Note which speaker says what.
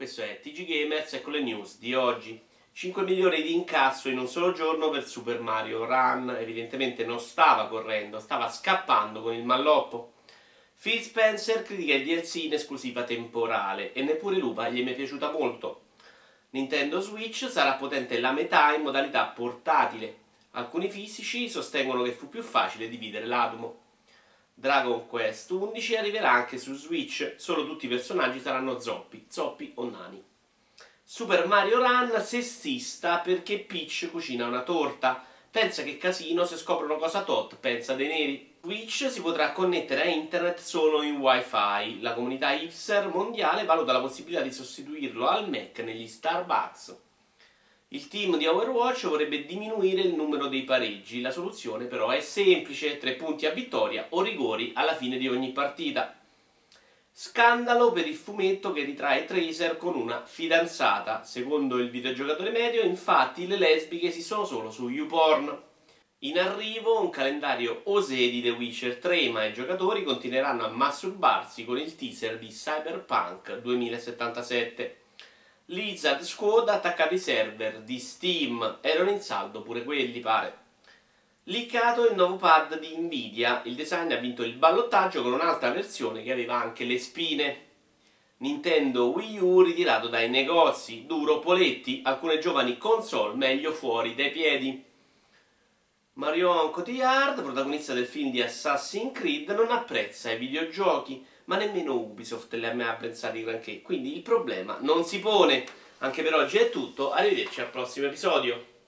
Speaker 1: Questo è TG Gamers e con le news di oggi. 5 milioni di incasso in un solo giorno per Super Mario Run. Evidentemente non stava correndo, stava scappando con il malloppo. Phil Spencer critica il DLC in esclusiva temporale e neppure Lupa gli è piaciuta molto. Nintendo Switch sarà potente la metà in modalità portatile. Alcuni fisici sostengono che fu più facile dividere l'atomo. Dragon Quest 11 arriverà anche su Switch, solo tutti i personaggi saranno zoppi, zoppi o nani. Super Mario Run sessista perché Peach cucina una torta. Pensa che casino se scoprono cosa tot, pensa dei neri. Switch si potrà connettere a internet solo in wifi. La comunità hipster mondiale valuta la possibilità di sostituirlo al Mac negli Starbucks. Il team di Overwatch vorrebbe diminuire il numero dei pareggi, la soluzione però è semplice, tre punti a vittoria o rigori alla fine di ogni partita. Scandalo per il fumetto che ritrae Tracer con una fidanzata. Secondo il videogiocatore medio, infatti, le lesbiche si sono solo su YouPorn. In arrivo un calendario osè di The Witcher 3, ma i giocatori continueranno a masturbarsi con il teaser di Cyberpunk 2077. Lizard Squad ha attaccato i server di Steam, erano in saldo pure quelli pare. Liccato il nuovo pad di Nvidia, il design ha vinto il ballottaggio con un'altra versione che aveva anche le spine. Nintendo Wii U ritirato dai negozi, duro Poletti, alcune giovani console meglio fuori dai piedi. Marion Cotillard, protagonista del film di Assassin's Creed, non apprezza i videogiochi, ma nemmeno Ubisoft li ha mai apprezzati granché, quindi il problema non si pone. Anche per oggi è tutto, arrivederci al prossimo episodio.